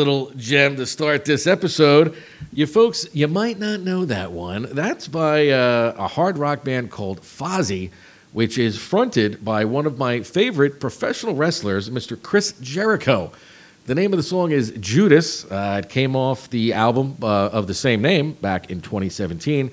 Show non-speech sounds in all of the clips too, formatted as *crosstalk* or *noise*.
Little gem to start this episode. You folks, you might not know that one. That's by uh, a hard rock band called Fozzy, which is fronted by one of my favorite professional wrestlers, Mr. Chris Jericho. The name of the song is Judas. Uh, it came off the album uh, of the same name back in 2017,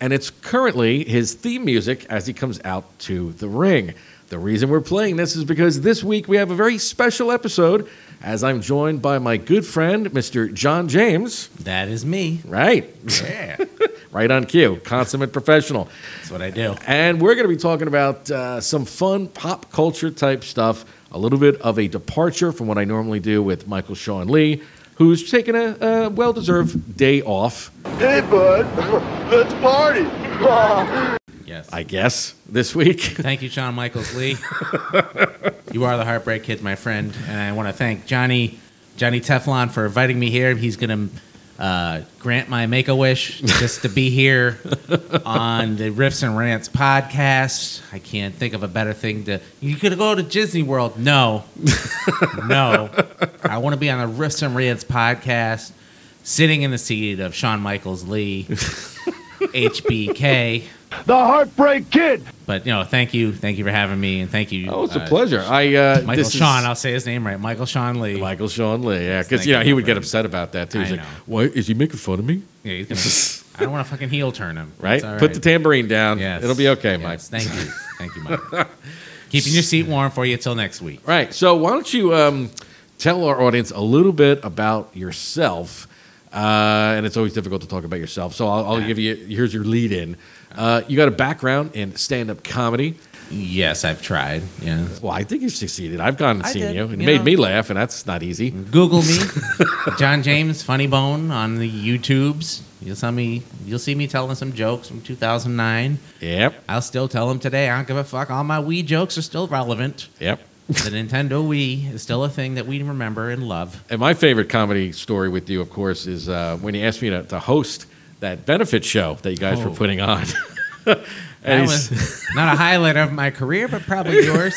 and it's currently his theme music as he comes out to the ring. The reason we're playing this is because this week we have a very special episode as I'm joined by my good friend, Mr. John James. That is me. Right. Yeah, *laughs* right on cue. Consummate professional. that's what I do. And we're going to be talking about uh, some fun pop culture type stuff, a little bit of a departure from what I normally do with Michael Sean Lee, who's taking a, a well deserved day off, Hey, bud, *laughs* let's party. *laughs* Yes. I guess, this week. *laughs* thank you, Shawn Michaels Lee. you are the Heartbreak Kid, my friend, and I want to thank Johnny Johnny Teflon for inviting me here. He's going to uh, grant my make a wish just to be here on the Riffs and Rants podcast. I can't think of a better thing to. You could go to Disney World. No, no. I want to be on the Riffs and Rants podcast, sitting in the seat of Shawn Michaels Lee, HBK. The Heartbreak Kid. But you know, thank you, thank you for having me, and thank you. Oh, it's a uh, pleasure. I uh, Michael this is- Sean. I'll say his name right. Michael Sean Lee. Michael Sean Lee, yeah, because Thank you know he would get upset about that too. He's I like, know. "What is he making fun of me?" Yeah, he's gonna. *laughs* I don't want to fucking heel turn him. Right? It's all Put the tambourine down. Yes. It'll be okay, Mike. Yes, Thank you, thank you, Mike. *laughs* Keeping your seat warm for you till next week. Right. So why don't you um, tell our audience a little bit about yourself? Uh, and it's always difficult to talk about yourself. So I'll, I'll give you here's your lead in. Uh, you got a background in stand up comedy. Yes, I've tried. Yeah. Well, I think you've succeeded. I've gone and I seen did, you. It you made know. me laugh, and that's not easy. Google me, *laughs* John James Funny Bone on the YouTubes. You'll see me. You'll see me telling some jokes from 2009. Yep. I'll still tell them today. I don't give a fuck. All my Wii jokes are still relevant. Yep. The Nintendo Wii is still a thing that we remember and love. And my favorite comedy story with you, of course, is uh, when you asked me to, to host that benefit show that you guys were Oh. putting on. *laughs* That was not a highlight of my career, but probably *laughs* yours.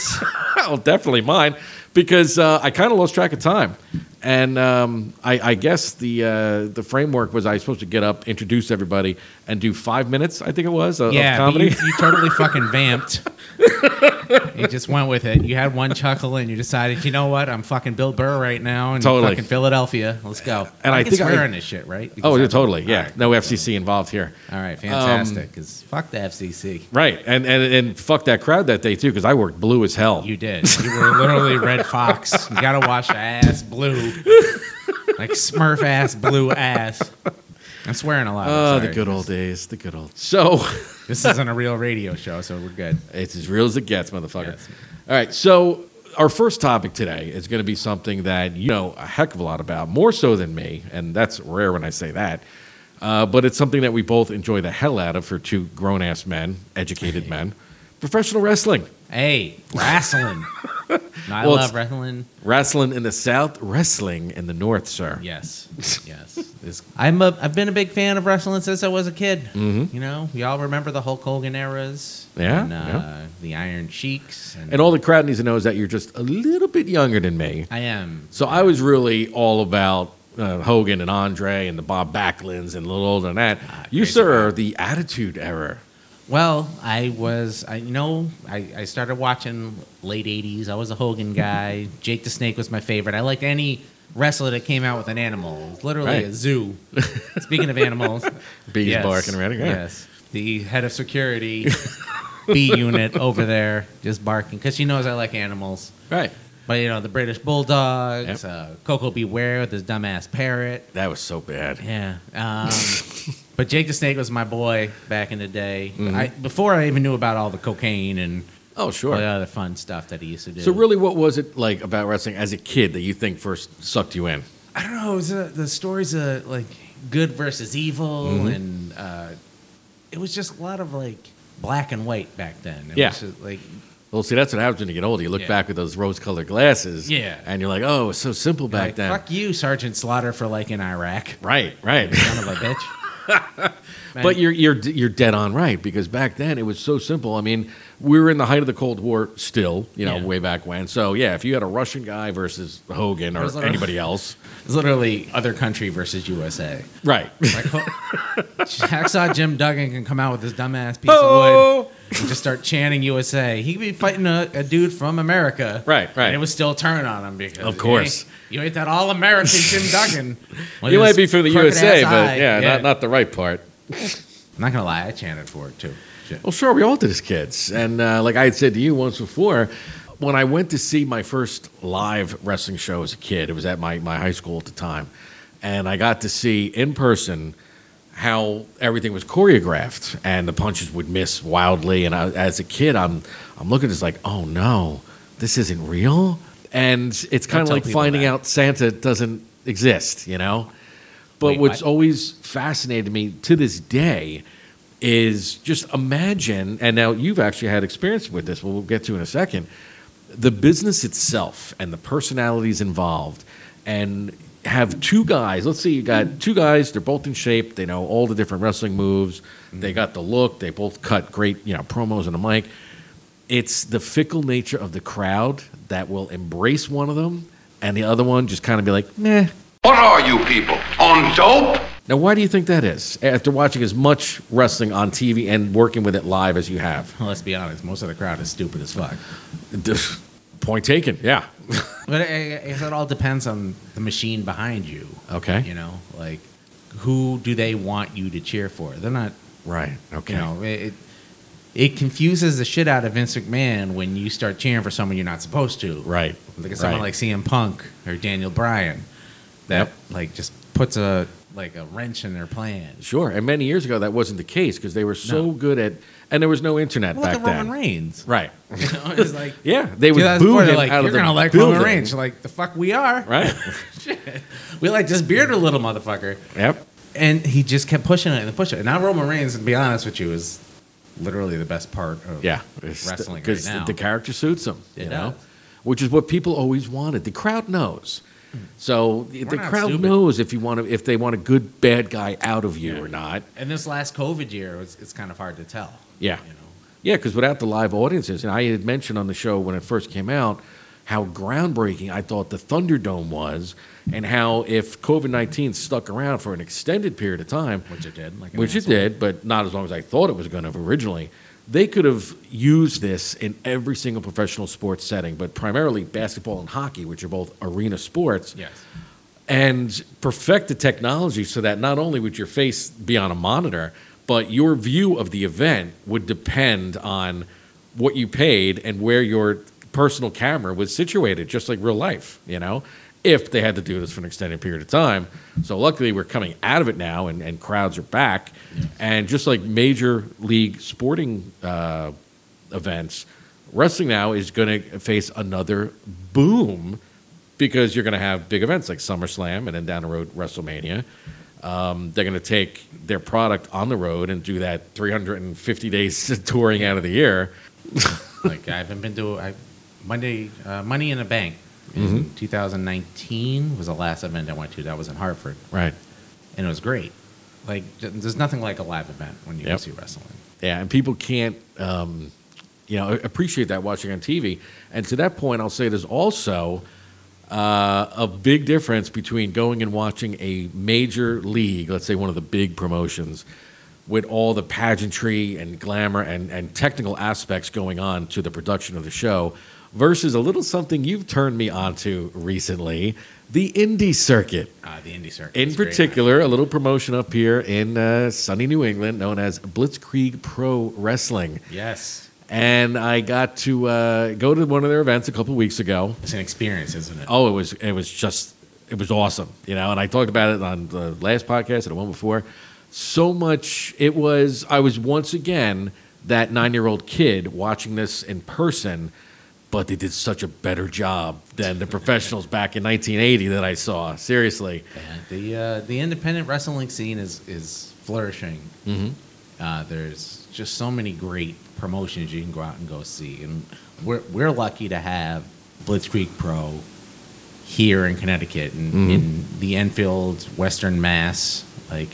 well, definitely mine, because uh, I kind of lost track of time, and um, I, I guess the uh, the framework was I was supposed to get up, introduce everybody, and do five minutes. I think it was of, yeah, of comedy. you, you totally *laughs* fucking vamped. you just went with it. You had one chuckle and you decided, you know what? I'm fucking Bill Burr right now in Totally. fucking Philadelphia. Let's go. And I can think I- swear on this shit, right? Because oh, yeah, totally. Yeah, right, no. FCC involved here. All right, fantastic. Because fuck the FCC. Right, and and and fuck that crowd that day too, because I worked blue as hell. You did. You were literally Redd Foxx. You gotta wash ass blue, *laughs* like Smurf ass blue ass. I'm swearing a lot. Oh, the good old days, the good old. So *laughs* This isn't a real radio show, so we're good. it's as real as it gets, motherfucker. Yes. All right, so our first topic today is going to be something that you know a heck of a lot about, more so than me, and that's rare when I say that. Uh, but it's something that we both enjoy the hell out of for two grown ass men, educated men. Professional wrestling. Hey, wrestling. *laughs* No, I Well, love wrestling. Wrestling in the South, wrestling in the North, sir. Yes, yes. *laughs* This- I'm a, I've been a big fan of wrestling since I was a kid. Mm-hmm. You know, we all remember the Hulk Hogan eras. Yeah, and, uh, yeah. the Iron Sheiks. And, And all the crowd needs to know is that you're just a little bit younger than me. I am. So I was really all about uh, Hogan and Andre and the Bob Backlunds and a little older than that. you, sir, are the Attitude Era. Well, I was, I you know, I, I started watching late '80s. I was a Hogan guy. *laughs* Jake the Snake was my favorite. I liked any wrestler that came out with an animal. It was literally Right. a zoo. *laughs* Speaking of animals, *laughs* Bees yes, barking around. Yeah. Yes, the head of security, B unit over there, just barking because she knows I like animals. Right. But you know, the British bulldogs, Yep. uh, Koko B. Ware with his dumbass parrot. That was so bad. Yeah. Um, but Jake the Snake was my boy back in the day. Mm-hmm. I, before I even knew about all the cocaine and Oh, sure, all the other fun stuff that he used to do. So, really, what was it like about wrestling as a kid that you think first sucked you in? I don't know. It was uh, the stories of like good versus evil, Mm-hmm. and uh, it was just a lot of like black and white back then. It Yeah. was just, like Well, see, that's what happens when you get older. You look Yeah. back with those rose-colored glasses, Yeah. and you're like, "Oh, it was so simple back like, then." fuck you, Sergeant Slaughter, for like in Iraq. Right, right. Son of a bitch. *laughs* *laughs* But you're you're you're dead on right because back then it was so simple. I mean, we were in the height of the Cold War still, you know, Yeah. way back when. So yeah, if you had a Russian guy versus Hogan or was literally- anybody *laughs* else, It's literally other country versus USA. right? Like, oh, *laughs* Hacksaw Jim Duggan can come out with his dumbass piece Oh! of wood oh, and just start chanting USA. He could be fighting a, a dude from America. Right, right. And it would still turn on him because. Of course. You ain't, you ain't that all American Jim Duggan. *laughs* with you might be from the USA, but eye. yeah, Not, not the right part. I'm not going to lie, I chanted for it too. Shit. Well, sure, we all did as kids. And uh, like I had said to you once before, when I went to see my first live wrestling show as a kid, it was at my, my high school at the time. And I got to see in person how everything was choreographed and the punches would miss wildly. And I, as a kid, I'm, I'm looking at this like, oh no, this isn't real. And it's kind of like finding that. out Santa doesn't exist, you know? But Wait, what's what? always fascinated me to this day is just imagine, and now you've actually had experience with this, we'll get to in a second, the business itself and the personalities involved, and have two guys. Let's say you got two guys, they're both in shape, they know all the different wrestling moves, mm-hmm. they got the look, they both cut great, you know, promos on the mic. It's the fickle nature of the crowd that will embrace one of them, and the other one just kind of be like, meh, What are you people? On dope? now, why do you think that is? After watching as much wrestling on TV and working with it live as you have, Well, let's be honest, most of the crowd is stupid as fuck. *laughs* point taken. Yeah. *laughs* But I, I guess it all depends on the machine behind you. Okay. You know, like who do they want you to cheer for? They're not. Right. Okay. You know, it, it confuses the shit out of Vince McMahon when you start cheering for someone you're not supposed to. Right. Like someone Right. like CM Punk or Daniel Bryan, that Yep. like just puts a like a wrench in their plan. Sure. And many years ago, that wasn't the case because they were so No. good at, and there was no internet Well, look back at then. Roman Reigns. Right. *laughs* You know, it's like *laughs* Yeah. They would 2004, boo they're him like, out you're of the gonna like building. Roman Reigns. Like, the fuck we are. Right. *laughs* Shit. We like this bearded little motherfucker. yep. And he just kept pushing it and pushing it. Now Roman Reigns, to be honest with you, is literally the best part of Yeah. wrestling Because right now. the character suits him, you It know, does. which is what people always wanted. The crowd knows. So the not crowd stupid. knows if you want to, if they want a good bad guy out of you or not. and this last COVID year, it's, it's kind of hard to tell. Yeah. You know, Yeah, because without the live audiences, and I had mentioned on the show when it first came out how groundbreaking I thought the Thunderdome was, and how if COVID 19 stuck around for an extended period of time, which it did. Like an which it asshole. did, but not as long as I thought it was going to originally, they could have used this in every single professional sports setting, but primarily basketball and hockey, which are both arena sports Yes. and perfect the technology so that not only would your face be on a monitor, but your view of the event would depend on what you paid and where your personal camera was situated, just like real life, you know, if they had to do this for an extended period of time. So luckily, we're coming out of it now and, and crowds are back. And just like major league sporting uh, events, wrestling now is going to face another boom because you're going to have big events like SummerSlam and then down the road WrestleMania. Um, they're going to take their product on the road and do that 350 days *laughs* touring out of the year. like I haven't been to I, Monday uh, Money in the Bank Mm-hmm. 2019 was the last event I went to. That was in Hartford, Right. and it was great. Like there's nothing like a live event when you go Yep. see wrestling. Yeah, and people can't, um, you know, appreciate that watching on TV. And to that point, I'll say there's also uh, a big difference between going and watching a major league, let's say one of the big promotions, with all the pageantry and glamour and, and technical aspects going on to the production of the show, versus a little something you've turned me onto recently, the indie circuit. Uh, the indie circuit, In particular, a little promotion up here in uh, sunny New England known as Blitzkrieg Pro Wrestling. Yes, And I got to uh, go to one of their events a couple weeks ago. it's an experience, isn't it? Oh, it was it was just it was awesome, you know. And I talked about it on the last podcast and the one before. So much it was. I was once again that nine year old kid watching this in person, but they did such a better job than the professionals back in 1980 that I saw. Seriously, Yeah, the uh, the independent wrestling scene is is flourishing. Mhm. Uh, there's just so many great promotions you can go out and go see, and we're we're lucky to have Blitzkrieg Pro here in Connecticut and Mhm. in the Enfield, Western Mass. Like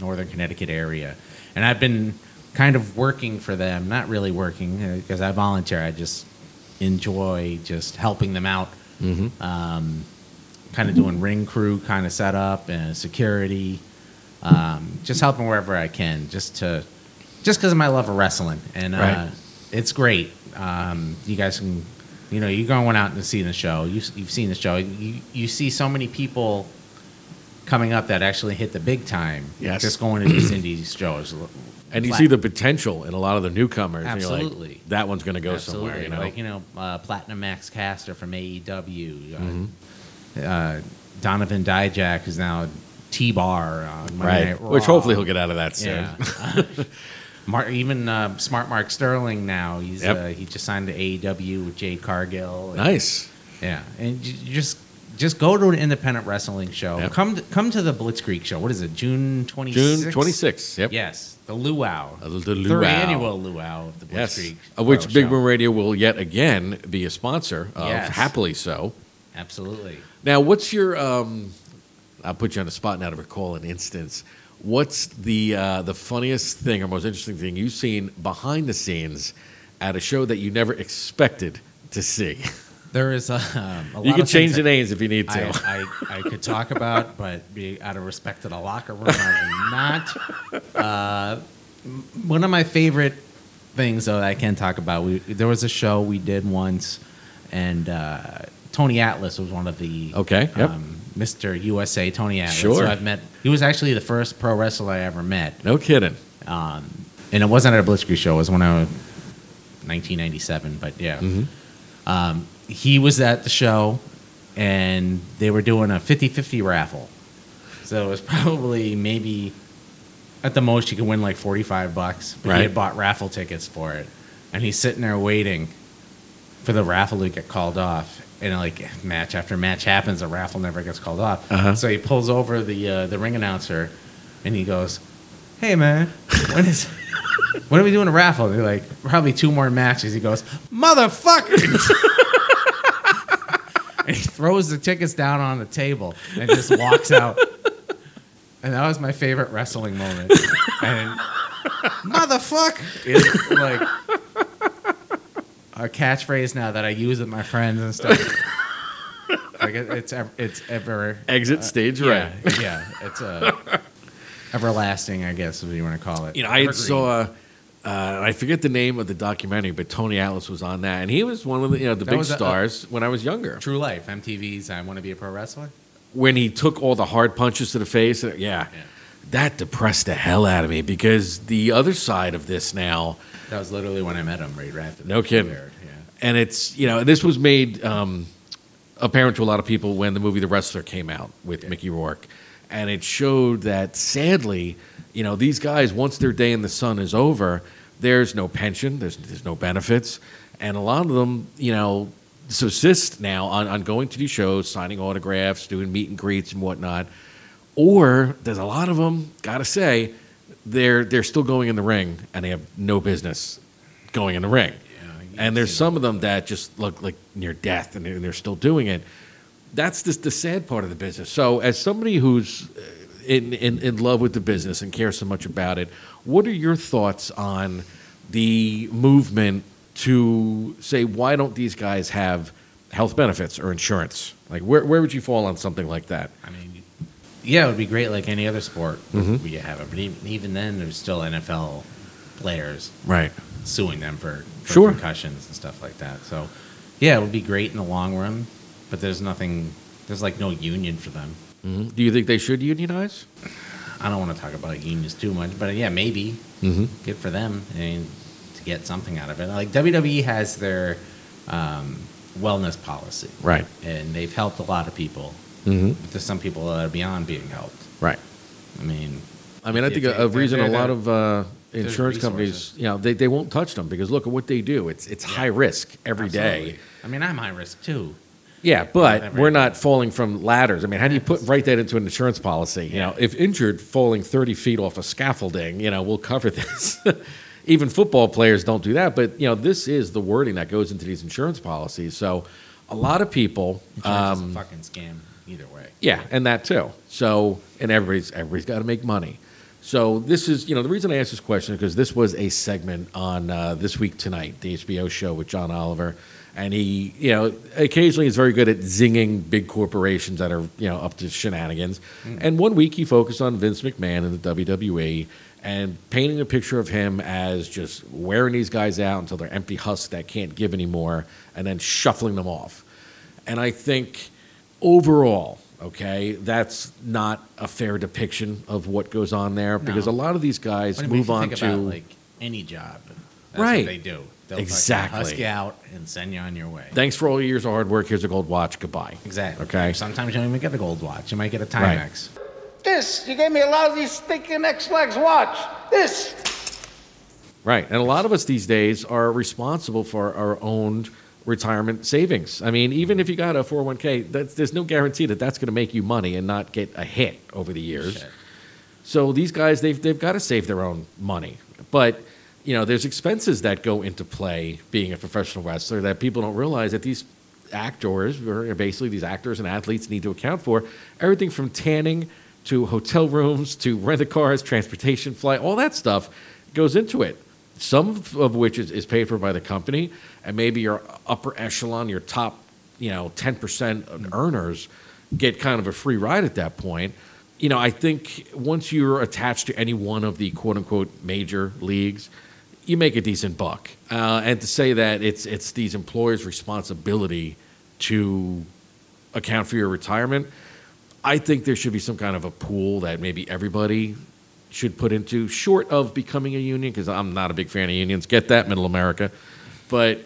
northern Connecticut area, and I've been kind of working for them. Not really working because I volunteer. I just enjoy just helping them out. Um, kind of doing ring crew kind of setup and security, um, just helping wherever I can, just to just because of my love of wrestling, and uh, Right. it's great. Um, you guys can, you know, you're going out and seeing the show. You, you've seen the show. You, you see so many people coming up that actually hit the big time. Yes. just going to these *clears throat* indies shows. And you Plat- see the potential in a lot of the newcomers. and you're like, Absolutely. that one's going to go Absolutely. somewhere. You know. Like, you know, uh, Platinum Max Caster from AEW. Uh, Mm-hmm. uh, Donovan Dijak is now T Bar on Monday right. Night Raw. Which hopefully he'll get out of that soon. Yeah. *laughs* Mar- even uh, Smart Mark Sterling now. He's Yep. uh, he just signed to AEW with Jade Cargill. nice. Yeah, and you you just just go to an independent wrestling show. Yep. Come to, come to the Blitzkrieg show. What is it? June twenty June 26th. Yep. Yes, the luau. Uh, the Third luau. annual luau of the Yes. Blitzkrieg. Of which Big. Boom Radio will yet again be a sponsor of. Yes. Happily so. Absolutely. Now, what's your? Um, I'll put you on the spot now to recall an instance. What's the uh, the funniest thing or most interesting thing you've seen behind the scenes at a show that you never expected to see? *laughs* There is a, *laughs* um, a lot you can of change the names if you need to. I, I could talk about, but be out of respect to the locker room, I will not. *laughs* Uh, m- one of my favorite things, though, that I can talk about. We, there was a show we did once, and uh, Tony Atlas was one of the Okay, yep. um, Mr. USA Tony Atlas. Sure. So I've met. He was actually the first pro wrestler I ever met. no kidding. Um, and it wasn't at a Blitzkrieg show. It was when I was 1997. But yeah, Hmm. um, he was at the show, and they were doing a 50-50 raffle. So it was *laughs* probably maybe at the most you could win like 45 bucks. But Right. he had bought raffle tickets for it, and he's sitting there waiting for the raffle to get called off. And like match after match happens, the raffle never gets called off. Uh-huh. So he pulls over the uh, the ring announcer, and he goes, "Hey man, when is *laughs* when are we doing a raffle?" And they're like, "Probably two more matches." He goes, "Motherfuckers!" *laughs* and he throws the tickets down on the table and just walks out. And that was my favorite wrestling moment. And motherfucker is like a catchphrase now that I use with my friends and stuff. like it, it's ev- it's ever Exit stage yeah, right. yeah, it's uh, everlasting, I guess, is what you want to call it. You know, I had Evergreen. saw. Uh, I forget the name of the documentary, but Tony Atlas was on that, and he was one of the you know the That big was stars when I was younger. True Life, MTV's I Want to Be a Pro Wrestler. when he took all the hard punches to the face, uh, yeah, that depressed the hell out of me because the other side of this now, That was literally when I met him, right after. No kidding. Yeah. and it's you know this was made um, apparent to a lot of people when the movie The Wrestler came out with Mickey Rourke, and it showed that sadly, you know, these guys once their day in the sun is over, there's no pension, there's there's no benefits, and a lot of them, you know. Subsist now on, on going to these shows, signing autographs, doing meet and greets and whatnot. Or there's a lot of them, gotta say, they're they're still going in the ring and they have no business going in the ring. and there's some of them that just look like near death and they're, they're still doing it. That's just the sad part of the business. So, as somebody who's uh, in, in, in love with the business and cares so much about it, what are your thoughts on the movement to say, why don't these guys have health benefits or insurance? Like, where, where would you fall on something like that? I mean, yeah, it would be great like any other sport Mhm. we have it. But even, even then, there's still NFL players Right. suing them for, for Sure. concussions and stuff like that. So, yeah, it would be great in the long run. But there's nothing. There's like no union for them. hmm Do you think they should unionize? I don't want to talk about unions too much, but yeah, maybe Mm-hmm. good for them I mean, to get something out of it. Like WWE has their um, wellness policy, Right. and they've helped a lot of people. Mm-hmm. But there's some people that are beyond being helped. Right. I mean, I mean, I think a, a reason a lot of uh, insurance companies, you know, they, they won't touch them because look at what they do. It's it's high risk every day. absolutely. I mean, I'm high risk too. Yeah, but we're not falling from ladders. I mean, how do you put write that into an insurance policy? You know, if injured, falling thirty feet off a scaffolding, you know, we'll cover *laughs* this. Even football players don't do that, but you know, this is the wording that goes into these insurance policies. So, a lot of people, Insurance um, is a fucking scam either way. yeah, and that too. So, and everybody's everybody's got to make money. So this is, you know, the reason I asked this question is because this was a segment on uh, This Week Tonight, the HBO show with John Oliver. And he, you know, occasionally is very good at zinging big corporations that are, you know, up to shenanigans. Hmm. And one week he focused on Vince McMahon and the WWE and painting a picture of him as just wearing these guys out until they're empty husks that can't give anymore and then shuffling them off. And I think overall, okay, that's not a fair depiction of what goes on there because a lot of these guys What do you mean, move on to about, like any job. That's Right. what they do. They'll Exactly. husk you out and send you on your way. thanks for all your years of hard work. Here's a gold watch. Goodbye. Exactly. Okay. Sometimes you don't even get a gold watch. You might get a Right. Timex. This, you gave me a lousy stinking X-Legs watch. This. Right. And a lot of us these days are responsible for our own retirement savings. I mean, even if you got a 401k, that's, there's no guarantee that that's going to make you money and not get a hit over the years. Shit. So these guys, they've, they've got to save their own money. But, you know, there's expenses that go into play being a professional wrestler that people don't realize that these actors, or basically these actors and athletes, need to account for. Everything from tanning to hotel rooms to rent a cars, transportation, flight, all that stuff goes into it. Some of which is, is paid for by the company, and maybe your upper echelon, your top, you know, 10% of mm-hmm. earners get kind of a free ride at that point. You know, I think once you're attached to any one of the quote unquote major leagues, you make a decent buck. Uh, and to say that it's it's these employers' responsibility to account for your retirement, I think there should be some kind of a pool that maybe everybody should put into, short of becoming a union, because I'm not a big fan of unions. Get that, Middle America. But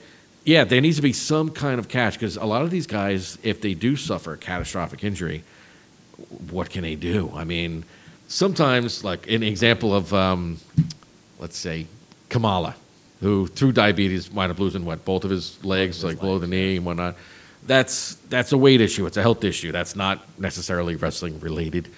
yeah, there needs to be some kind of cash, because a lot of these guys, if they do suffer a catastrophic injury, what can they do? I mean, sometimes, like an example of, um, let's say, Kamala, who through diabetes wound up losing what both of his legs, like below the knee and whatnot. That's that's a weight issue. It's a health issue. That's not necessarily wrestling related.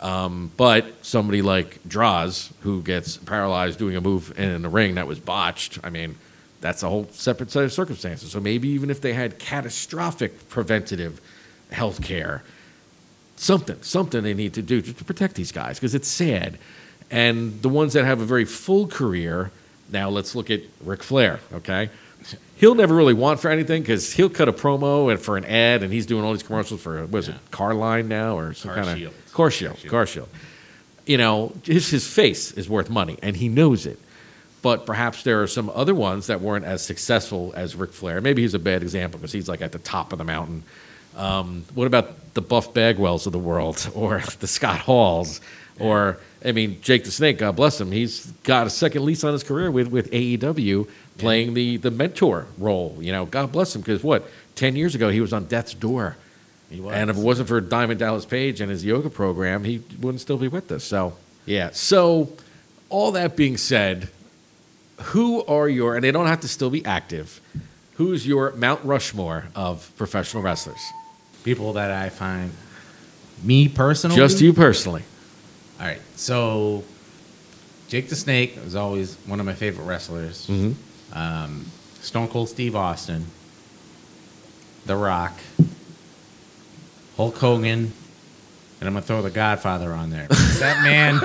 Um, but somebody like Droz, who gets paralyzed doing a move in the ring that was botched, I mean, that's a whole separate set of circumstances. So maybe even if they had catastrophic preventative health care, something, something they need to do just to protect these guys because it's sad. And the ones that have a very full career, now let's look at Ric Flair, okay? He'll never really want for anything because he'll cut a promo and for an ad, and he's doing all these commercials for what is it, Carline now or some kind of Car Shield, Car Shield. You know, his his face is worth money, and he knows it. But perhaps there are some other ones that weren't as successful as Ric Flair. Maybe he's a bad example because he's like at the top of the mountain. Um, what about the Buff Bagwells of the world, *laughs* or the Scott Halls, or I mean Jake the Snake? God bless him. He's got a second lease on his career with with AEW, playing the the mentor role. You know, God bless him because what ten years ago he was on death's door, He was. and if it wasn't for Diamond Dallas Page and his yoga program, he wouldn't still be with us. So yeah. So all that being said, who are your and they don't have to still be active. Who's your Mount Rushmore of professional wrestlers? People that I find, me personally. Just you personally. All right. So, Jake the Snake is always one of my favorite wrestlers. Mhm. Um, Stone Cold Steve Austin, The Rock, Hulk Hogan, and I'm gonna throw The Godfather on there. That man,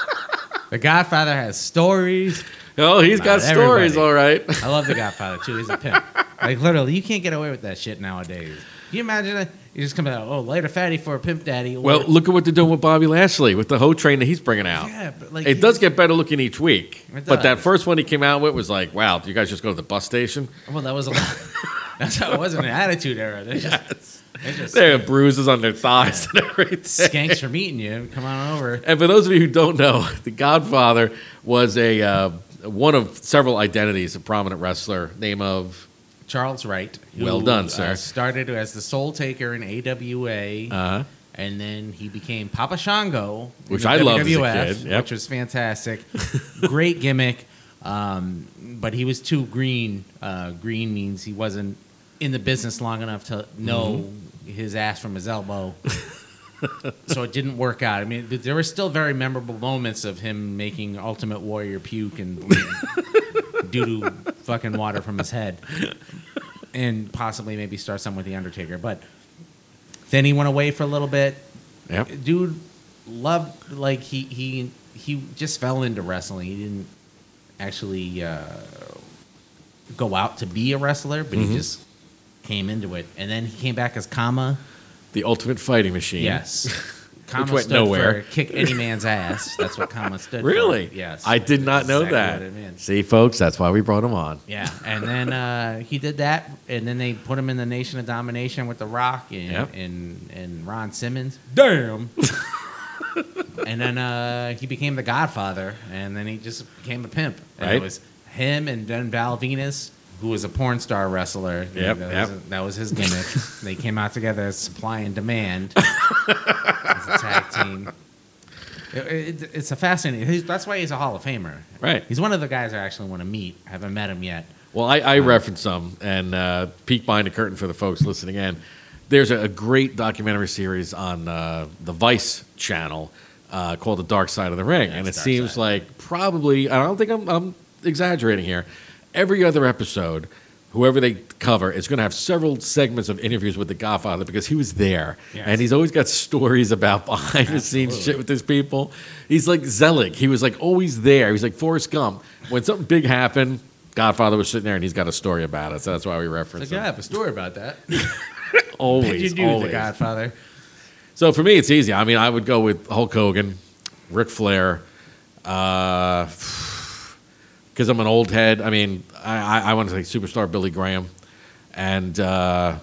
*laughs* The Godfather has stories. Oh, he's got Not stories, all right. I love The Godfather too. He's a pimp. Like literally, you can't get away with that shit nowadays. Can you imagine that? You just come out, oh, lighter fatty for a pimp daddy. or- Well, look at what they're doing with Bobby Lashley with the whole train that he's bringing out. yeah, but like It does get better looking each week. But that first one he came out with was like, wow, do you guys just go to the bus station? Well, that was a lot. *laughs* That's how it was in the Attitude Era. They just, they just They have bruises on their thighs and everything. skanks from eating you. Come on over. And for those of you who don't know, The Godfather was a uh, one of several identities, a prominent wrestler, name of Charles Wright. Well done, uh, sir. started as the Soul Taker in AWA, uh, and then he became Papa Shango, Which I loved as a kid, yep. which was fantastic. *laughs* Great gimmick, um, but he was too green. Uh, green means he wasn't in the business long enough to know Mm-hmm. his ass from his elbow. *laughs* so it didn't work out. I mean, there were still very memorable moments of him making Ultimate Warrior puke and *laughs* doo doo fucking water from his head, and possibly maybe start something with the Undertaker. But then he went away for a little bit. yep. Dude loved like he he he just fell into wrestling. He didn't actually uh, go out to be a wrestler, but Mm-hmm. he just came into it. And then he came back as Kama. The ultimate fighting machine. Yes. *laughs* Kama went nowhere. for kick any man's ass. That's what Kama stood for. Really? Yes. I did not know Exactly that. what it meant. See, folks, that's why we brought him on. Yeah, and then uh, he did that, and then they put him in the Nation of Domination with The Rock and Yep. and, and Ron Simmons. Damn. *laughs* and then uh, he became the Godfather, and then he just became a pimp. And Right. It was him and then Val Venis, who was a porn star wrestler. Yep, that, yep. Was, that was his gimmick. they came out together as supply and demand *laughs* as a tag team. It- it- it's a fascinating. He's, that's why he's a Hall of Famer. Right. He's one of the guys I actually want to meet. I haven't met him yet. Well, I, I referenced some and uh, peek behind the curtain for the folks listening in. There's a, a great documentary series on uh, the Vice channel uh, called The Dark Side of the Ring. and it Dark seems Side. like probably, I don't think I'm, I'm exaggerating here, every other episode, whoever they cover is going to have several segments of interviews with the Godfather because he was there. Yes. And he's always got stories about *laughs* behind the scenes shit with his people. He's like Zelig. He was like always there. He's like Forrest Gump. When something big happened, Godfather was sitting there and he's got a story about it. So that's why we reference Like, him. I have a story about that. *laughs* Always, you do always. the Godfather? So for me, it's easy. I mean, I would go with Hulk Hogan, Ric Flair, uh, because I'm an old head. I mean, I, I, I want to say superstar Billy Graham and uh,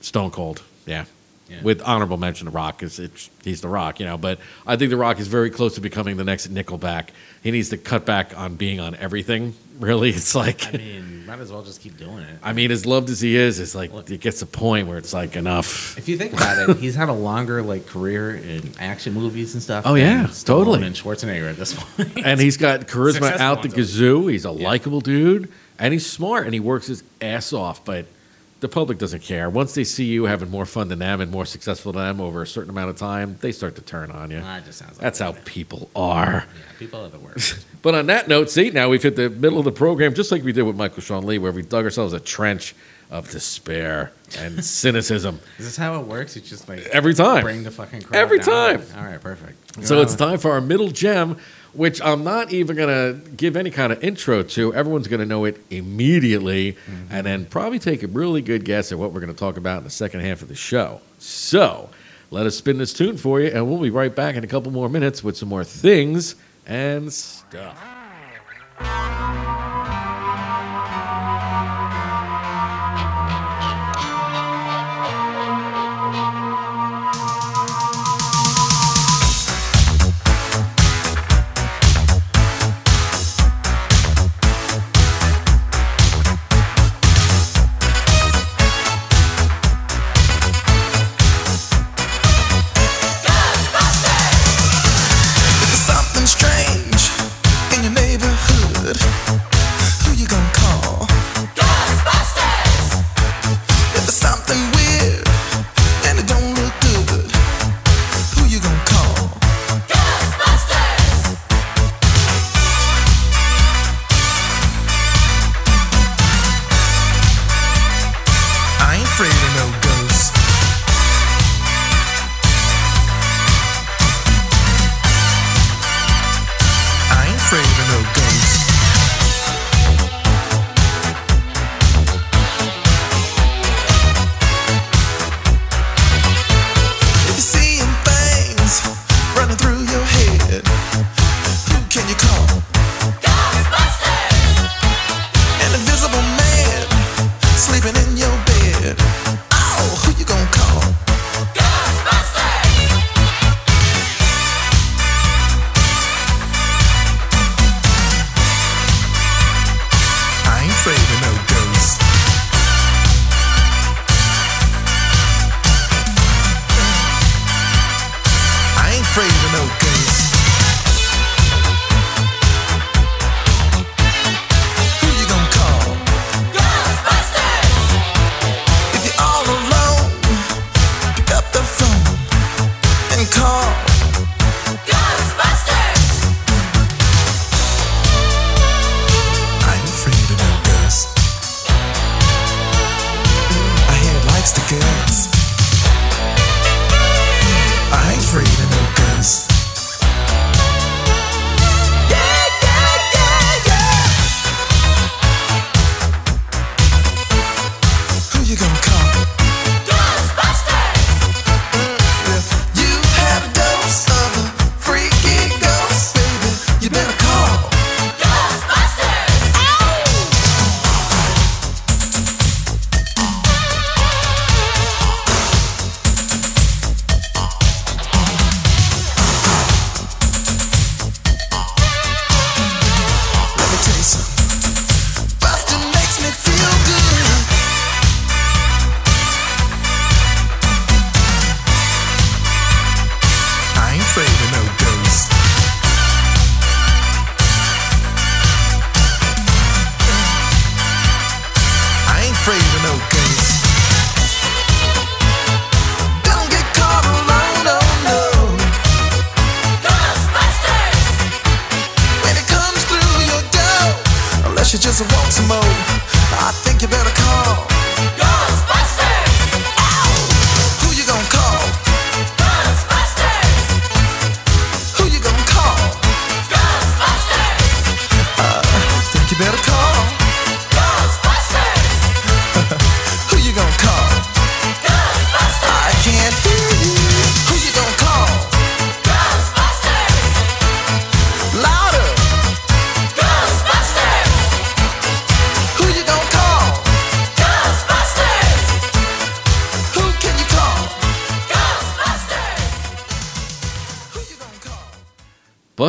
Stone Cold. Yeah. Yeah. With honorable mention, The Rock is he's The Rock, you know. But I think The Rock is very close to becoming the next Nickelback. He needs to cut back on being on everything. *laughs* Really, it's like I mean, might as well just keep doing it. I mean, as loved as he is, it's like it gets a point where it's like enough. If you think about it, he's had a longer like career in action movies and stuff. Oh, yeah, totally. And Schwarzenegger at this *laughs* point. and he's got charisma Successful out the ones, gazoo. He's a likable dude, and he's smart, and he works his ass off. But the public doesn't care. Once they see you having more fun than them and more successful than them over a certain amount of time, they start to turn on you. Just sounds like That's how people are. Yeah, people are the worst. *laughs* But on that note, see, now we've hit the middle of the program, just like we did with Michael Sean Lee, where we dug ourselves a trench of despair and *laughs* cynicism. Is this how it works? It's just like Every time. bring the fucking crowd Every down? time. All right, perfect. So it's time for our middle gem, which I'm not even going to give any kind of intro to. Everyone's going to know it immediately mm-hmm. and then probably take a really good guess at what we're going to talk about in the second half of the show. So let us spin this tune for you, and we'll be right back in a couple more minutes with some more things and stuff.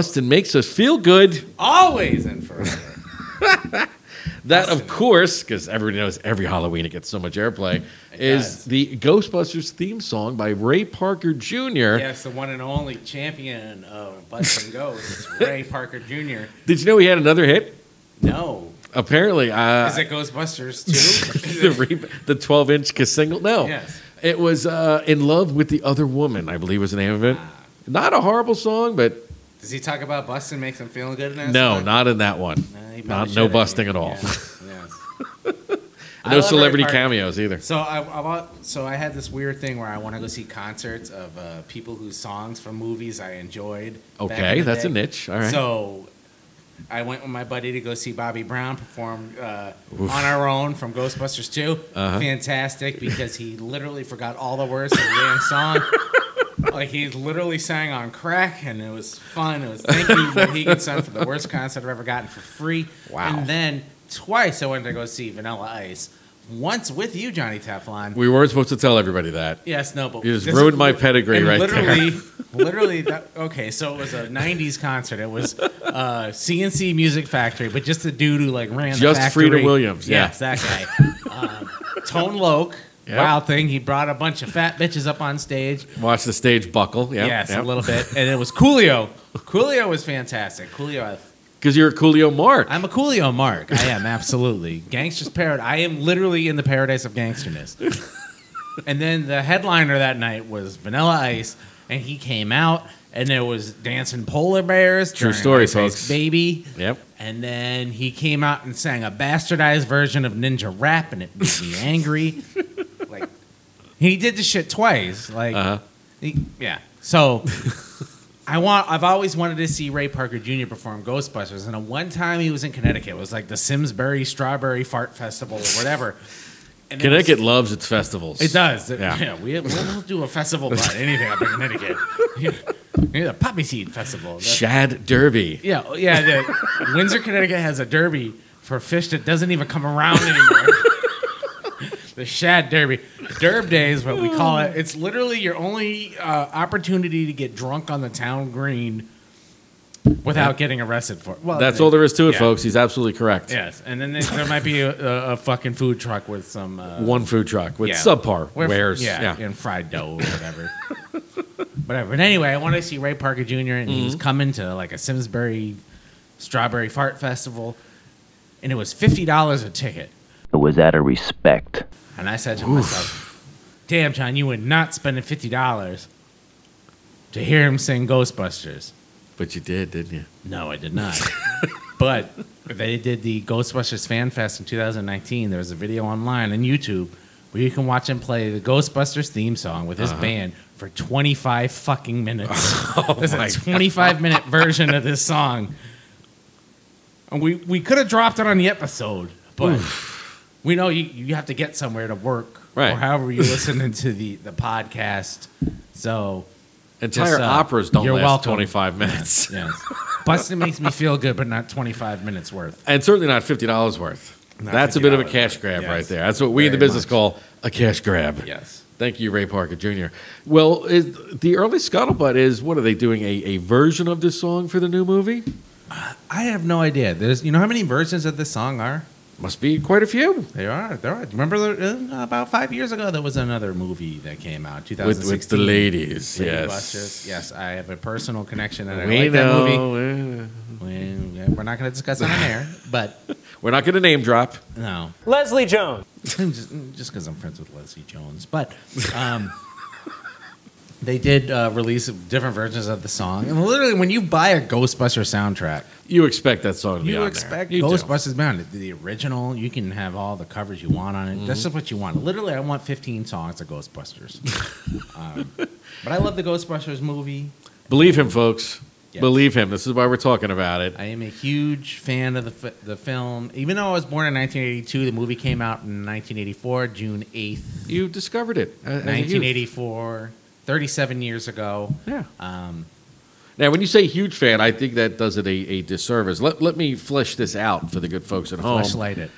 Bustin' makes us feel good. Always and forever. *laughs* That, of course, because everybody knows every Halloween it gets so much airplay, is does. the Ghostbusters theme song by Ray Parker Jr. yes, the one and only champion of Busting Ghosts, *laughs* Ray Parker Jr. Did you know he had another hit? No. Apparently, uh, Is it Ghostbusters too? *laughs* the the 12 inch single. No, Yes. it was uh, "In Love with the Other Woman." I believe was the name of it. Not a horrible song, but Does he talk about busting makes him feel good in that no, song? not in that one. Nah, Not no busting at all. Yes. *laughs* No celebrity cameos either. So I, I so I had this weird thing where I want to go see concerts of uh, people whose songs from movies I enjoyed. Okay, that's a niche. All right. So I went with my buddy to go see Bobby Brown perform uh, on our own from Ghostbusters 2. Uh-huh. Fantastic because he literally forgot all the words of the damn song. *laughs* like he literally sang on crack, and it was fun. It was thank you Mohegan Sun for the worst concert I've ever gotten for free. Wow. And then twice I went to go see Vanilla Ice. Once with you, Johnny Teflon. we weren't supposed to tell everybody that. Yes, no, but You just this- ruined my pedigree and right literally, there. Literally, that, okay. So it was a '90s concert. It was uh, C+C Music Factory, but just the dude who like ran the Just factory. Freedom Williams, yeah. Yes, that guy. um, Tone Loc. Yep. Wild thing. He brought a bunch of fat bitches up on stage. Watch the stage buckle. Yep, yes, yep. a little bit, *laughs* and it was Coolio. Coolio was fantastic. Coolio. Because you're a Coolio Mark. I'm a Coolio Mark. I am absolutely gangster's paradise. I am literally in the paradise of gangsterness. *laughs* and then the headliner that night was Vanilla Ice, and he came out, and there was dancing polar bears. True story, folks. Baby. Yep. And then he came out and sang a bastardized version of Ninja Rap, and it made me *laughs* angry. He did the shit twice. Like Uh-huh. he- yeah. So *laughs* I want. I've always wanted to see Ray Parker Jr. perform Ghostbusters, and one time he was in Connecticut. It was like the Simsbury Strawberry Fart Festival or whatever. And it was- Connecticut loves its festivals. It does. Yeah. Yeah, we, we'll do a festival about *laughs* anything up in Connecticut. *laughs* Yeah, yeah, the Poppy Seed Festival. Shad Derby. yeah, yeah. The Windsor, Connecticut has a derby for fish that doesn't even come around anymore. The Shad Derby, Derb Day is what we call it. It's literally your only uh, opportunity to get drunk on the town green without getting arrested for it. Well, That's all there is to it, yeah. folks. He's absolutely correct. Yes, and then there, there might be a, a, a fucking food truck with some uh, One food truck with yeah. subpar With- wares. Yeah, Yeah. and fried dough or whatever. *laughs* whatever. But anyway, I want to see Ray Parker Jr. and Mm-hmm. he was coming to like a Simsbury Strawberry Fart Festival, and it was fifty dollars a ticket. It was out of respect. And I said to myself, "Damn, John, you would not spend fifty dollars to hear him sing Ghostbusters." But you did, didn't you? No, I did not. *laughs* but they did the Ghostbusters Fan Fest in 2019. There was a video online on YouTube where you can watch him play the Ghostbusters theme song with his Uh-huh. band for 25 fucking minutes. *laughs* Oh There's a 25 minute version of this song. And we, we could have dropped it on the episode, but we know you, you have to get somewhere to work Right. or however you're *laughs* listening to the, the podcast. So Entire Just, uh, operas don't last welcome. 25 minutes. Yes. Busting makes me *laughs* feel good, but not 25 minutes worth. And certainly not $50 worth. Not That's a bit of a cash grab Yes. right there. That's what we in the business much. call a cash grab. Yes. Thank you, Ray Parker Jr. Well, is, the early scuttlebutt is what are they doing? A, a version of this song for the new movie? I have no idea. There's, you know how many versions of this song are? Must be quite a few. There are. There are. Remember, there- uh, about five years ago, there was another movie that came out, With, 2016. with the ladies, Lady yes. Busters. Yes, I have a personal connection, and I We like that movie. know. eh. We, yeah, we're not going to discuss it on air, *laughs* but We're not going to name drop. No, Leslie Jones. *laughs* just because I'm friends with Leslie Jones. But um, *laughs* they did uh, release different versions of the song, and literally, when you buy a Ghostbuster soundtrack, You expect that song to be you on expect there. You do. Ghostbusters bound. The original, you can have all the covers you want on it. Mm-hmm. That's just what you want. Literally, I want 15 songs of Ghostbusters. *laughs* um, but I love the Ghostbusters movie. Believe him, folks. Yes. Believe him. This is why we're talking about it. I am a huge fan of the fi- the film. Even though I was born in 1982, the movie came out in 1984, June 8th, You discovered it. uh, as a youth. 1984, 37 years ago. Yeah. Um, Now, when you say huge fan, I think that does it a, a disservice. Let, let me flesh this out for the good folks at home. fleshlight it.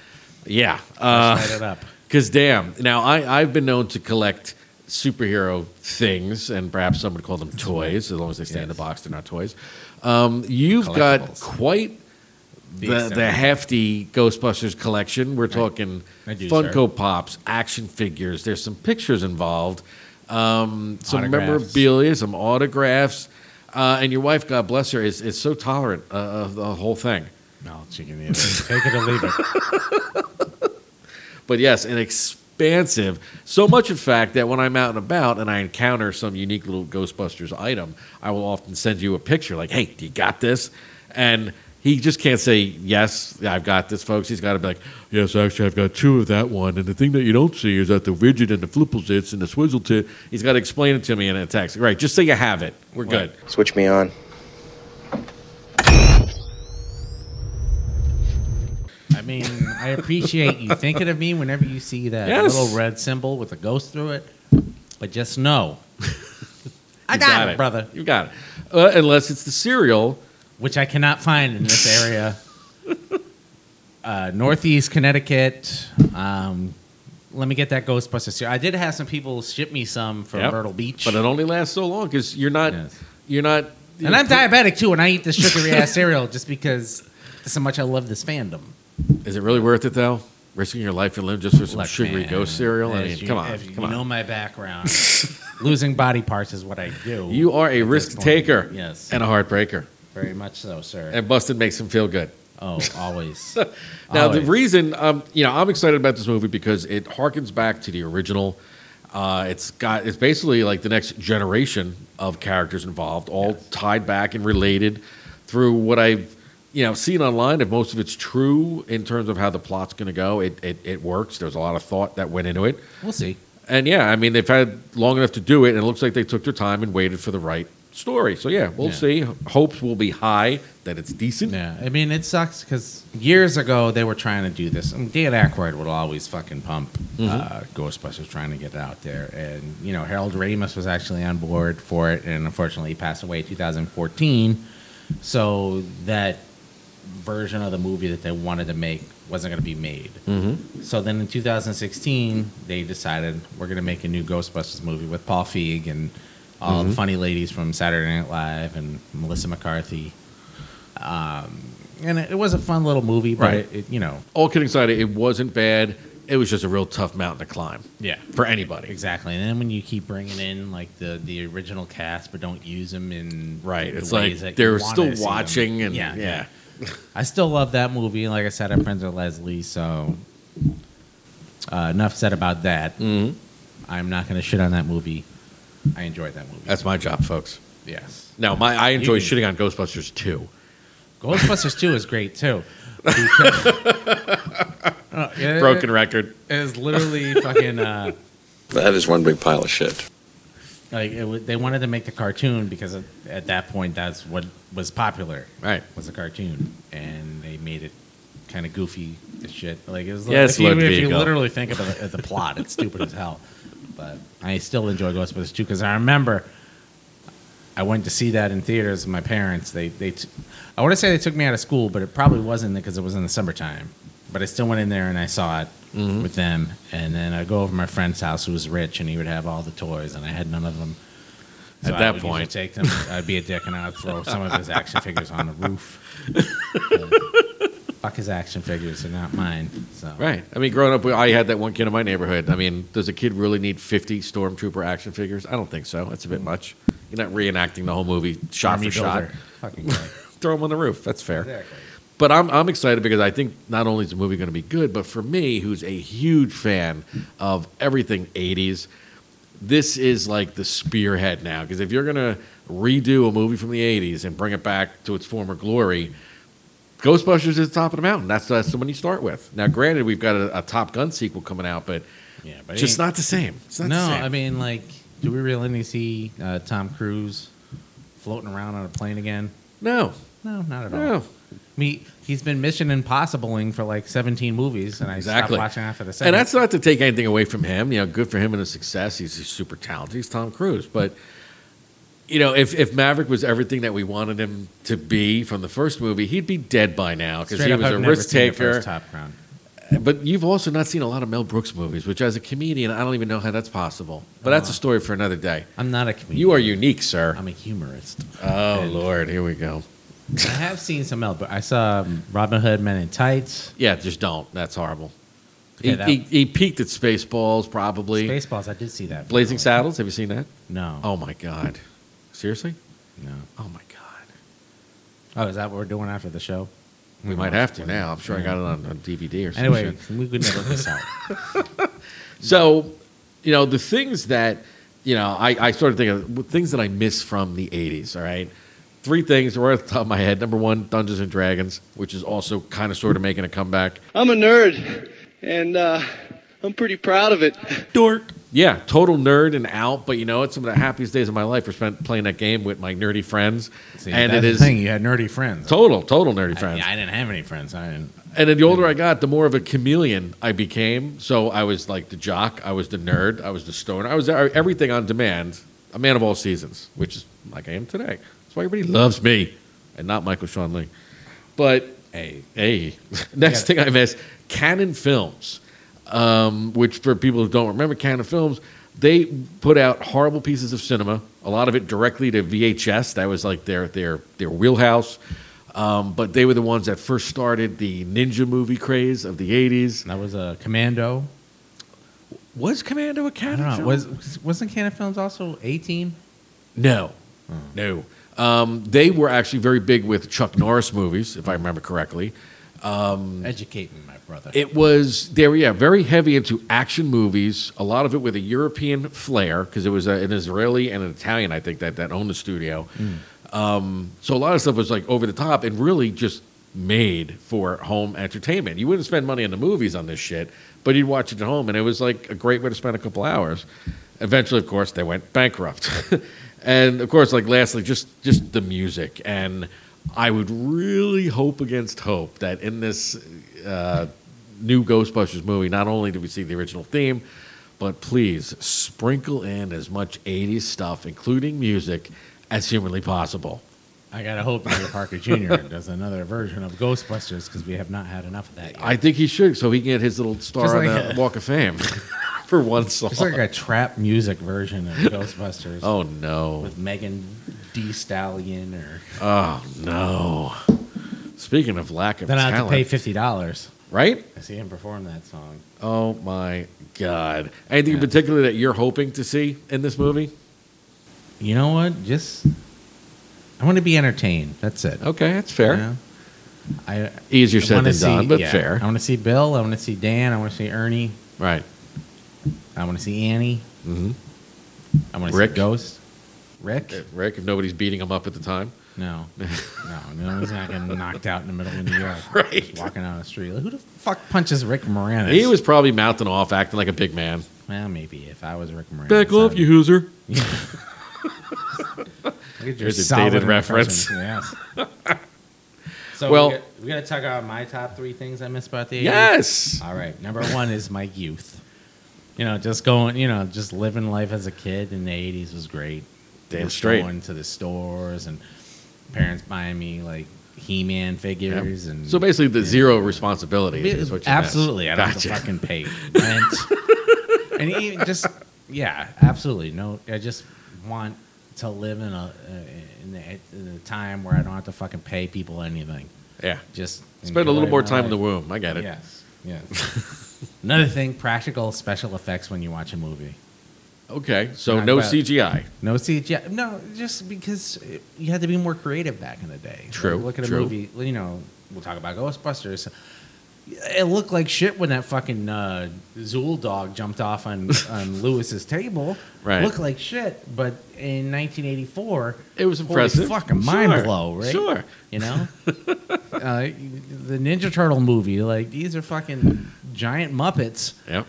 Yeah. Fleshlight it up. Because, damn. Now, I, I've been known to collect superhero things, and perhaps some would call them toys, as long as they stay in the box, they're not toys. Um, you've got quite The the, the hefty Ghostbusters collection. We're talking I do, Funko Pops, action figures. There's some pictures involved, um, some memorabilia, some autographs. Uh, and your wife, God bless her, is, is so tolerant uh, of the whole thing. No, chicken either. Take it or leave it. *laughs* But yes, an expansive. So much, in fact, that when I'm out and about and I encounter some unique little Ghostbusters item, I will often send you a picture like, hey, do you got this? And he just can't say, yes, I've got this, folks. He's got to be like, yes, actually, I've got two of that one. And the thing that you don't see is that the widget and the flipple zits and the swizzle tit. He's got to explain it to me in a text. Right, just say you have it. We're good. Switch me on. I mean, I appreciate you thinking of me whenever you see that Yes. little red symbol with a ghost through it. But just know, *laughs* I You got, it, brother. You got it. Uh, unless it's the cereal. Which I cannot find in this area. *laughs* uh, Northeast Connecticut. Um, let me get that Ghostbusters. cereal. I did have some people ship me some from Yep. Myrtle Beach. But it only lasts so long because you're not, Yes. you're not. and I'm diabetic too, and I eat this sugary ass cereal just because so much I love this fandom. Is it really worth it though? Risking your life and limb just for some Look, sugary man, ghost cereal? I as mean, you- come on, if you come on. know my background. *laughs* Losing body parts is what I do. You are a at this risk point. taker Yes, and a heartbreaker. Very much so, sir. And busted makes him feel good. oh, always. *laughs* Now, the reason, um, you know, I'm excited about this movie because it harkens back to the original. Uh, it's got, it's basically like the next generation of characters involved, all tied back and related through what I've, you know, seen online. If most of it's true in terms of how the plot's going to go, it, it it works. There's a lot of thought that went into it. We'll see. And yeah, I mean, they've had long enough to do it, and it looks like they took their time and waited for the right story. So yeah, we'll Yeah. see. Hopes will be high that it's decent. Yeah, I mean, it sucks because years ago they were trying to do this. And Dan Aykroyd would always fucking pump Mm-hmm. uh, Ghostbusters, trying to get it out there. And you know, Harold Ramis was actually on board for it, and unfortunately, he passed away in 2014. So that version of the movie that they wanted to make wasn't going to be made. Mm-hmm. So then in 2016, they decided we're going to make a new Ghostbusters movie with Paul Feig and all Mm-hmm. the funny ladies from Saturday Night Live and Melissa McCarthy. Um, and it, it was a fun little movie, but Right. it, it, you know, All kidding aside, it wasn't bad. It was just a real tough mountain to climb yeah, for anybody. exactly. And then when you keep bringing in like the the original cast, but don't use them in Right. the It's like that they're still watching, and yeah, yeah, I still love that movie. Like I said, I'm friends with Leslie, so uh, enough said about that. Mhm. I'm not going to shit on that movie. I enjoyed that movie. That's my job, folks. yes. Now, my I enjoy You- shitting on Ghostbusters too. Ghostbusters 2 is great too. *laughs* Because- Uh, it- Broken record. It is literally fucking. Uh, That is one big pile of shit. like it, wa- they wanted to make the cartoon because at, at that point that's what was popular. Right. Was a cartoon, and they made it kind of goofy as shit. Like it was. Yes, if you, if you Vigo. literally think about the, the plot, it's stupid as hell. But I still enjoy Ghostbusters 2 because I remember I went to see that in theaters with my parents. They they t- I want to say they took me out of school, but it probably wasn't because it was in the summertime. But I still went in there and I saw it Mm-hmm. with them. And then I go over to my friend's house who was rich and he would have all the toys and I had none of them. At I that point. take them. I'd be a dick and I'd throw some of his action figures on the roof. *laughs* Fuck his action figures, they're not mine. So Right. I mean, growing up, I had that one kid in my neighborhood. I mean, does a kid really need 50 Stormtrooper action figures? I don't think so. That's a bit mm. much. You're not reenacting the whole movie shot Army for shot. builder. Fucking guy. *laughs* Throw them on the roof. That's fair. Exactly. but I'm I'm excited because I think not only is the movie going to be good, but for me, who's a huge fan of everything '80s, this is like the spearhead now. Because if you're going to redo a movie from the '80s and bring it back to its former glory, Ghostbusters is the top of the mountain. That's that's the one you start with. Now, granted, we've got a, a Top Gun sequel coming out, but Yeah, but just not the same. It's not no, the same. I mean, like, do we really need to see uh, Tom Cruise floating around on a plane again? no, No, not at all. no. I mean, he's been Mission Impossibleing for like 17 movies, and I Exactly. stopped watching after the second. And that's not to take anything away from him. You know, good for him and his success. He's, he's super talented. He's Tom Cruise. But, you know, if, if Maverick was everything that we wanted him to be from the first movie, he'd be dead by now because he was a risk taker. Top. But you've also not seen a lot of Mel Brooks movies, which as a comedian, I don't even know how that's possible. But that's a story for another day. I'm not a comedian. You are unique, sir. I'm a humorist. Oh, And Lord. Here we go. I have seen some Mel, but I saw um, Robin Hood Men in Tights. Yeah, just don't. That's horrible. Yeah, he, that- he, he peaked at Spaceballs, probably. Spaceballs, I did see that. Blazing Saddles. Have you seen that? No. Oh, my God. Seriously? No. Oh, my God. Oh, is that what we're doing after the show? We might have to now. I'm sure I got it on, on DVD or something. Anyway, we could never this out. *laughs* So, you know, the things that, you know, I, I started thinking of things that I miss from the 80s, all right? Three things right off the top of my head. Number one, Dungeons and Dragons, which is also kind of sort of making a comeback. I'm a nerd, and uh, I'm pretty proud of it. Dork. Yeah, total nerd and out, but you know, it's some of the happiest days of my life were spent playing that game with my nerdy friends. See, and that's it the thing. You had nerdy friends. total, total nerdy friends. I, I didn't have any friends. I didn't. And then the older I got, the more of a chameleon I became. So I was like the jock, I was the nerd, I was the stoner, I was everything on demand. A man of all seasons, which is like I am today. That's why everybody loves me, and not Michael Sean Lee. But Hey, hey, *laughs* next thing I miss, Cannon Films, um, which for people who don't remember Cannon Films, they put out horrible pieces of cinema. A lot of it directly to VHS. That was like their their their wheelhouse. Um, but they were the ones that first started the ninja movie craze of the '80s. that was a Commando. Was Commando a know. film? Was wasn't Cannon Films also 18? No, no. Um, they were actually very big with Chuck Norris movies, if I remember correctly. Educate me, my brother. It was they were yeah very heavy into action movies. A lot of it with a European flair because it was a, an Israeli and an Italian I think that that owned the studio. Um, so a lot of stuff was like over the top and really just made for home entertainment. You wouldn't spend money on the movies on this shit, but you'd watch it at home, and it was like a great way to spend a couple hours. Eventually, of course, they went bankrupt, *laughs* and of course, like lastly, just just the music. And I would really hope against hope that in this uh, new Ghostbusters movie, not only do we see the original theme, but please sprinkle in as much '80s stuff, including music, as humanly possible. I gotta hope Peter Parker Jr. *laughs* does another version of Ghostbusters because we have not had enough of that yet. I think he should, so he can get his little star Just on the a- Walk of Fame *laughs* for one song. It's like a trap music version of Ghostbusters oh no! with Megan Thee Stallion, or Oh no! Speaking of lack of then I have to talent, pay fifty dollars right? I see him perform that song. Oh my god! Anything in particular that you're hoping to see in this movie? You know what? Just I want to be entertained. That's it. Okay, that's fair. You know? I Easier I said wanna than done, see- but yeah. fair. I want to see Bill. I want to see Dan. I want to see Ernie. Right. I want to see Annie. Mm-hmm. I want to Rick. see Ghost. Rick? Rick, if nobody's beating him up at the time. No, no, no. He's not getting knocked out in the middle of New York. *laughs* Right. Just walking down the street. Like, who the fuck punches Rick Moranis? He was probably mouthing off, acting like a big man. Well, maybe if I was Rick Moranis. Back off, I'd- you hoser. *laughs* Look at your There's a solid dated reference. Yes. *laughs* So Well- we got, we got to talk about my top three things I miss about the 80s. Yes. All right. Number one is my youth. You know, just going, you know, just living life as a kid in the 80s was great. Damn Just straight. Going to the stores and parents buying me like He-Man figures and So basically, the zero responsibility is what you absolutely. I don't have to fucking pay *laughs* rent. and even just yeah, absolutely. No, I just want to live in a uh, in, a, in a time where I don't have to fucking pay people anything. Yeah. Just Spend a little more time in the womb. I get it. Yes. Yes. *laughs* Another thing: practical special effects when you watch a movie. Okay, so no about- CGI. No CGI. No, just because it- you had to be more creative back in the day. True, Like, look at a movie. You know, we'll talk about Ghostbusters. It looked like shit when that fucking uh, Zuul dog jumped off on on *laughs* Louis's table. Right. Looked like shit, but in 1984, It was impressive. fucking Sure. mind blow, right? Sure. You know, *laughs* uh, the Ninja Turtle movie, like these are fucking giant Muppets. Yep.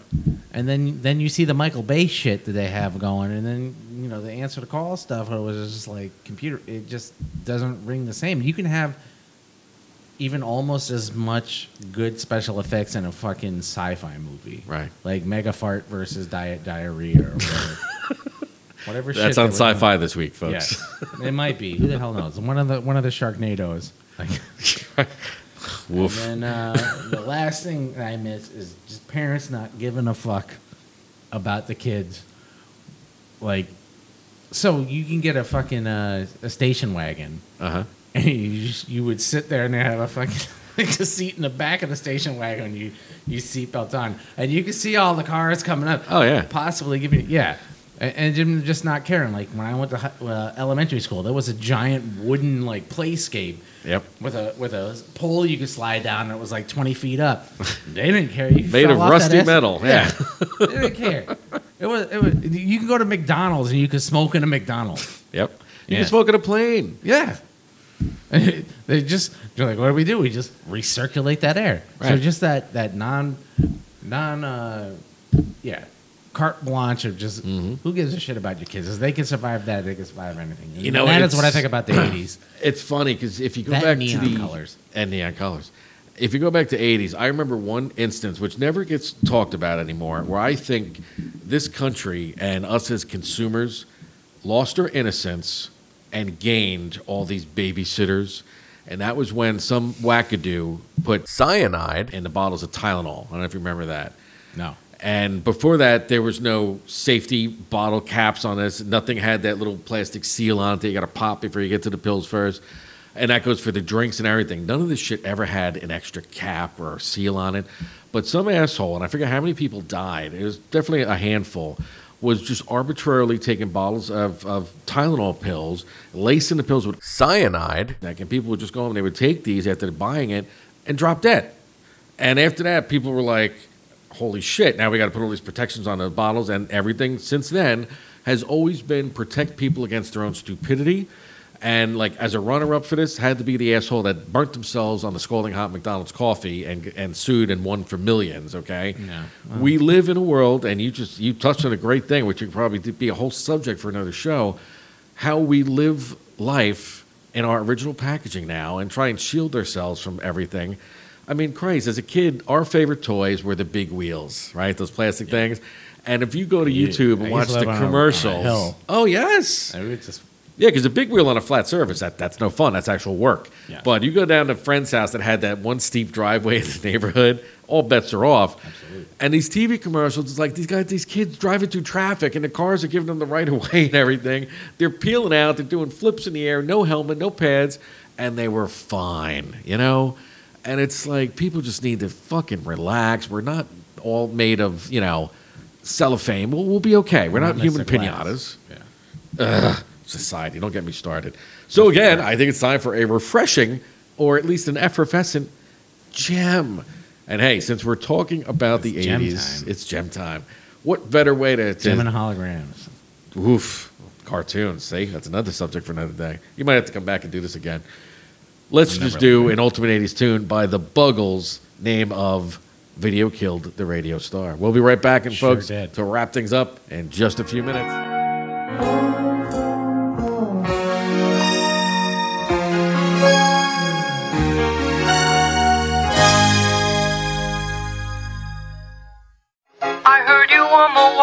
And then then you see the Michael Bay shit that they have going, and then you know the answer to call stuff. It was just like computer. It just doesn't ring the same. You can have even almost as much good special effects in a fucking sci-fi movie, Right. Like Mega Fart versus Diet Diarrhea or whatever. *laughs* whatever. That's on sci-fi doing. this week, folks. Yes, it might be. Who the hell knows? One of the one of the Sharknadoes. Like, *laughs* Woof. and then uh, the last thing that I miss is just parents not giving a fuck about the kids. Like, so you can get a fucking uh, a station wagon, Uh huh. *laughs* and you just, you would sit there and they have a fucking *laughs* like a seat in the back of the station wagon. You you seatbelt on, and you can see all the cars coming up. Oh, yeah. possibly giving yeah. And, and just not caring. Like when I went to uh, elementary school, there was a giant wooden like playscape Yep. with a with a pole you could slide down and it was like 20 feet up. *laughs* They didn't care. You Made of rusty metal, yeah. they didn't care. It was, it was you can go to McDonald's and you can smoke in a McDonald's. Yep. You Yeah. can smoke in a plane. Yeah. *laughs* they just they're like, what do we do? We just recirculate that air. Right. So just that that non non uh yeah carte blanche of just who gives a shit about your kids? If they can survive that, they can survive anything. You know, that is what I think about the *clears throat* '80s. It's funny because if you go That back neon to the colors. and neon colors, if you go back to '80s, I remember one instance which never gets talked about anymore, where I think this country and us as consumers lost our innocence and gained all these babysitters. And that was when some wackadoo put cyanide in the bottles of Tylenol. I don't know if you remember that. No. And before that, there was no safety bottle caps on this. Nothing had that little plastic seal on it that you got to pop before you get to the pills first. And that goes for the drinks and everything. None of this shit ever had an extra cap or seal on it. But some asshole, and I forget how many people died, it was definitely a handful, was just arbitrarily taking bottles of, of Tylenol pills, lacing the pills with cyanide. And people would just go home and they would take these after buying it and drop dead. And after that, people were like, holy shit, now we got to put all these protections on the bottles. And everything since then has always been protect people against their own stupidity. And like as a runner up for this, had to be the asshole that burnt themselves on the scalding hot McDonald's coffee and and sued and won for millions. Okay, Yeah. we live in a world, and you just you touched on a great thing, which would probably be a whole subject for another show. How we live life in our original packaging now, and try and shield ourselves from everything. I mean, Christ, as a kid, our favorite toys were the big wheels, right? Those plastic things. And if you go to YouTube I and watch the live on a- on a commercials, oh yes, I would just yeah, because a big wheel on a flat surface, that, that's no fun. That's actual work. Yeah. But you go down to a friend's house that had that one steep driveway *laughs* in the neighborhood, all bets are off. Absolutely. And these TV commercials, it's like these guys, these kids driving through traffic and the cars are giving them the right of way and everything. They're peeling out, they're doing flips in the air, no helmet, no pads, and they were fine, you know? And it's like people just need to fucking relax. We're not all made of, you know, cellophane. We'll, we'll be okay. We're not human pinatas. Yeah. Ugh, society, don't get me started. So again, I think it's time for a refreshing, or at least an effervescent gem. And hey, since we're talking about the It's gem '80s, time. it's gem time. What better way to, Jem and holograms. oof cartoons? See, that's another subject for another day. You might have to come back and do this again. Let's just do an ultimate '80s tune by the Buggles, name of "Video Killed the Radio Star." We'll be right back, and Sure folks, did. to wrap things up in just a few minutes.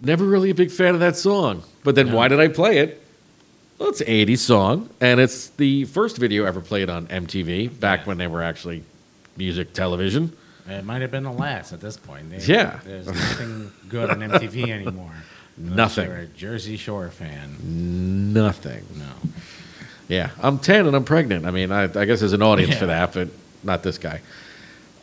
Never really a big fan of that song. But then why did I play it? Well, it's an 80s song, and it's the first video ever played on MTV back when they were actually music television. It might have been the last at this point. They- Yeah. There's nothing good on MTV *laughs* anymore. Nothing. You're a Jersey Shore fan. Nothing. No. Yeah, I'm 10 and I'm pregnant. I mean, I, I guess there's an audience for that, but not this guy.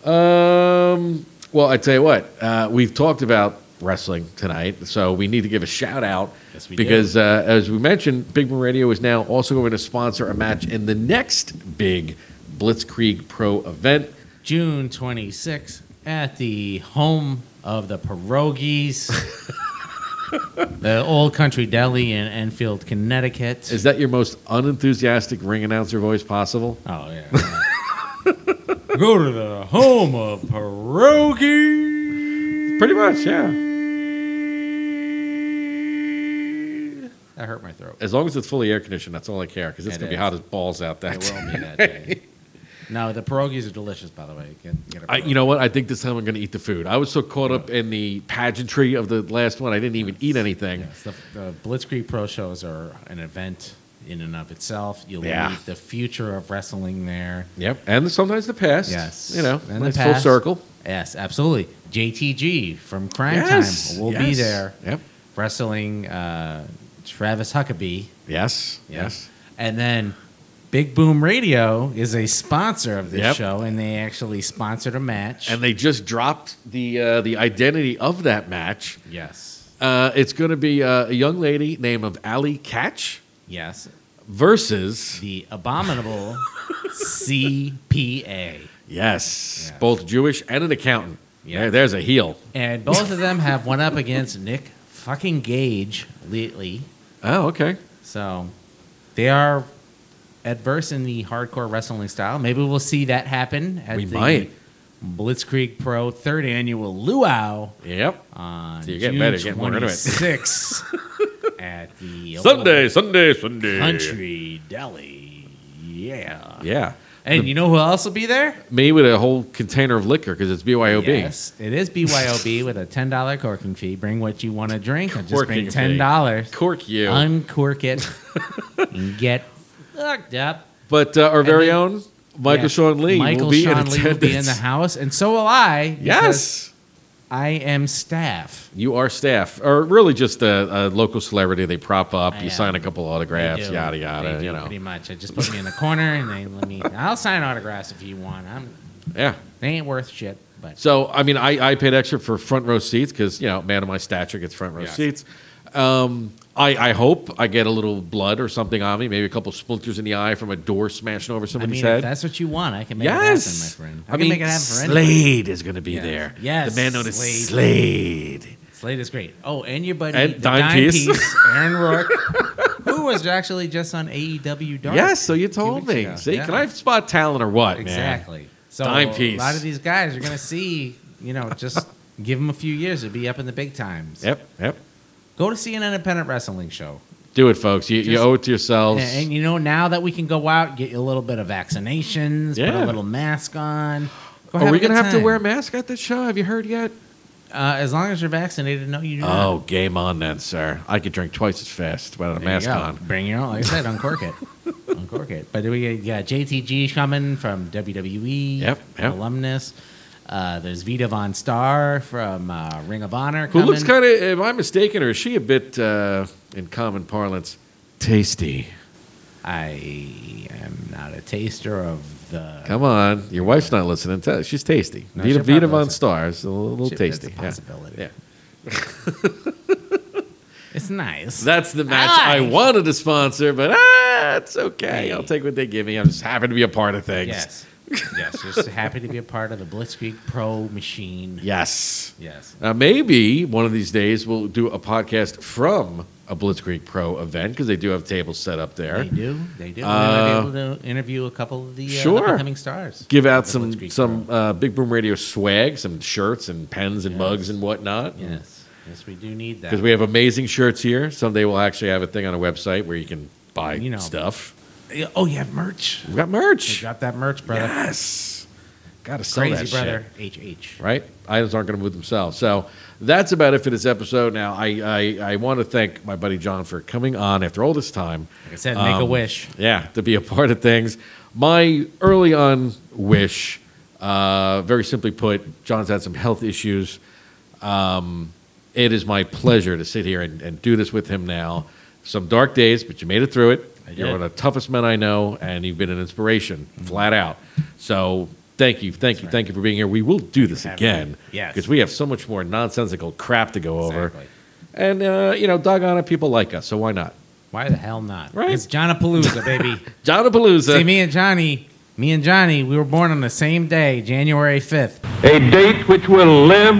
Um, well, I tell you what, uh, we've talked about wrestling tonight, so we need to give a shout out Yes, because, uh, as we mentioned, Big Boom Radio is now also going to sponsor a match in the next big Blitzkrieg Pro event. June 26th at the home of the pierogies, *laughs* the Old Country Deli in Enfield, Connecticut. Is that your most unenthusiastic ring announcer voice possible? Oh yeah. Go to the home of pierogies. Pretty much, yeah. That hurt my throat. As long as it's fully air conditioned, that's all I care because it's It going to be is. hot as balls out there. It will be that day. *laughs* No, the pierogies are delicious, by the way. Get, get a I, you know what? I think this time I'm going to eat the food. I was so caught up in the pageantry of the last one, I didn't even eat anything. Yes, the, the Blitzkrieg Pro shows are an event in and of itself. You'll Yeah. meet the future of wrestling there. Yep, and sometimes the past. Yes, you know, And the nice full circle. Yes, absolutely. JTG from Cryme Yes, Tyme will be there. Yep. wrestling uh, Travis Huckabee. Yes, Yeah. yes. And then Big Boom Radio is a sponsor of this Yep. show, and they actually sponsored a match. And they just dropped the uh, the identity of that match. yes, Uh, it's going to be uh, a young lady named of Ali Catch yes, versus the abominable CPA. yes, both Jewish and an accountant. Yeah. There- there's a heel. And both of them have went up against Nick fucking Gage lately. Oh, okay. So they are adverse in the hardcore wrestling style. Maybe we'll see that happen at We the might. Blitzkrieg Pro third annual Luau Yep. on So you get June better, get more into it. 26th at the Sunday, Sunday, Sunday. Country Deli. Yeah. Yeah. And you know who else will be there? Me with a whole container of liquor because it's BYOB. Yes, it is BYOB with a ten dollar corking fee. Bring what you want to drink, or just bring ten dollars. Cork you. Uncork it, *laughs* and get fucked up. But uh, our And very own Michael Yeah, Sean Lee Michael will be Sean in Lee will be in the house, and so will I. Yes. I am staff. You are staff, or really just a, a local celebrity. They prop up, I you am. sign a couple autographs, yada yada. You know, pretty much. I just put me in the corner, and they let me. I'll sign autographs if you want. I'm. yeah. They ain't worth shit, but So I mean, I, I paid extra for front row seats because you know, man of my stature gets front row Yes. seats. Um, I, I hope I get a little blood or something on me, maybe a couple splinters in the eye from a door smashing over I somebody's mean, if head. that's what you want, I can make yes, it happen, my friend. I, I, can mean, make it happen for anybody. Slade is going to be there. Yes, the man known as Slade. Slade. Slade is great. Oh, and your buddy, And the Dime Piece. piece. Aaron *laughs* Rourke, who was actually just on AEW Dark. Yes, so you told weeks me. ago. See, Yeah. can I spot talent or what? man? Exactly. So Dime a lot of these guys you're gonna see, you know, just give them a few years to be up in the big times. Yep, yep. Go to see an independent wrestling show. Do it, folks. You, you Just- owe it to yourselves. And, and, you know, now that we can go out, get a little bit of vaccinations, put Yeah. a little mask on. Go Are have we a good going to have to time. wear a mask at this show? Have you heard yet? Uh, as long as you're vaccinated, no, you do not. Oh, game on then, sir. I could drink twice as fast without a There you mask go. on. Bring your own. Like I said, uncork it. *laughs* uncork it. But we got JTG coming from WWE. Yep, yep. Alumnus. Uh, there's Vita VonStarr from uh, Ring of Honor. Who Coming. looks kind of, am I'm mistaken, or is she a bit, uh, in common parlance, tasty? I am not a taster of the. Come on. Your wife's not listening. Tell She's tasty. No, Vita, she'll Vita probably Von listen. Stars, a little, Shit, tasty. That's a Yeah. possibility. Yeah. *laughs* It's nice. That's the match I, like. wanted to sponsor, but ah, it's okay. I'll take what they give me. I'm just happy to be a part of things. Yes. Yes. Just happy to be a part of the Blitzkrieg Pro machine. Yes. Yes. Uh, maybe one of these days we'll do a podcast from a Blitzkrieg Pro event because they do have tables set up there. They do. They do. Uh, we might be able to interview a couple of the uh, Sure. upcoming stars. Give out some Blitzkrieg some uh, Big Boom Radio swag, some shirts and pens and Yes. mugs and whatnot. Yes. Yes, we do need that. Because we have amazing shirts here. Someday we'll actually have a thing on a website where you can buy You know. stuff. Oh, you have merch. We've got merch. We got that merch, brother. Yes. Got to sell Crazy that brother, shit. HH. right? Items aren't going to move themselves. So that's about it for this episode. Now, I, I, I want to thank my buddy John for coming on after all this time. Like I said, make a Um, wish. Yeah, to be a part of things. My early on wish, uh, very simply put, John's had some health issues. Um, it is my pleasure to sit here and, and do this with him now. Some dark days, but you made it through it. You're did. one of the toughest men I know, and you've been an inspiration, flat out. So thank you, thank you, thank you for being here. We will do this having again. me. Yes. Because we have so much more nonsensical crap to go over. Exactly. And, uh, you know, doggone it, people like us, so why not? Why the hell not? Right. It's Johnapalooza, *laughs* baby. Johnapalooza. See, me and Johnny, me and Johnny, we were born on the same day, January 5th. A date which will live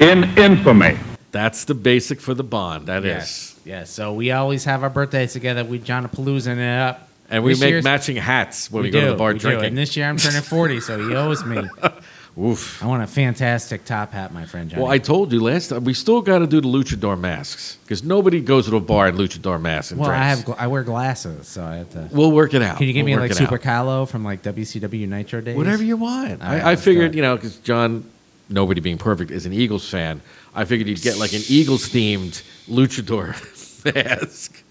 in infamy. That's the basic for the bond. That is. Yes. Yes. So we always have our birthdays together. We Johnapaloozing it up. And we This make matching hats when we, we go to the bar we do. drinking. And this year I'm turning 40, so he owes me. *laughs* Oof. I want a fantastic top hat, my friend Johnny. Well, I told you last time we still got to do the luchador masks because nobody goes to a bar in luchador masks and well, I drinks. have gla- I wear glasses, so I have to. We'll work it out. Can you give We'll me like Super out. Calo from like WCW Nitro days? Whatever you want. All right, I, I figured, you know, because John, nobody being perfect, is an Eagles fan. I figured you'd get like an Eagles themed luchador *laughs* mask.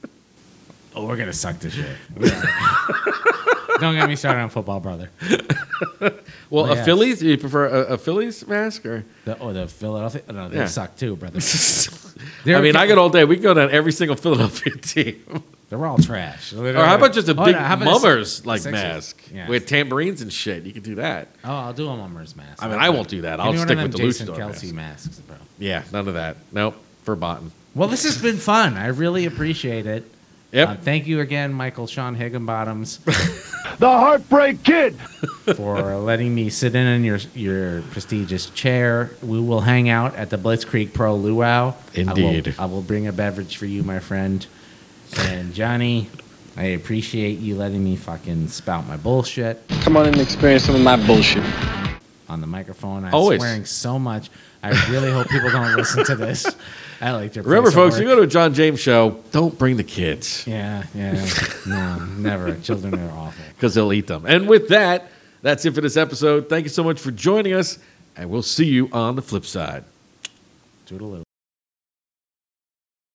Oh, we're gonna suck this shit. *laughs* Don't get me started on football, brother. *laughs* Well, a Yes. Phillies? Do you prefer a, a Phillies mask or? The, oh, the Philadelphia. No, they Yeah. suck too, brother. *laughs* I mean, I got all day. We can go down every single Philadelphia team. They're all trash. Or how about just a Oh, big no, how a mummers like mask Yeah. with tambourines and shit? You can do that. Oh, I'll do a mummers mask. I mean, I won't do that. Give I'll me one stick with the Jason luchador Kelce mask. masks, bro. Yeah, none of that. Nope, verboten. Well, this has been fun. I really appreciate it. Yep. Uh, thank you again, Michael Sean Higginbottoms, *laughs* The Heartbreak Kid. for letting me sit in in your your prestigious chair. We will hang out at the Blitzkrieg Pro Luau. Indeed. I will, I will bring a beverage for you, my friend. And Johnny, I appreciate you letting me fucking spout my bullshit Come on and experience some of my bullshit. on the microphone. I'm Always. swearing so much. I really hope people don't listen to this. *laughs* I like to Remember, folks, you go to a John James show, don't bring the kids Yeah, yeah. No, never. Children are awful. *laughs* because they'll eat them. And with that, that's it for this episode. Thank you so much for joining us, and we'll see you on the flip side. Toodaloo.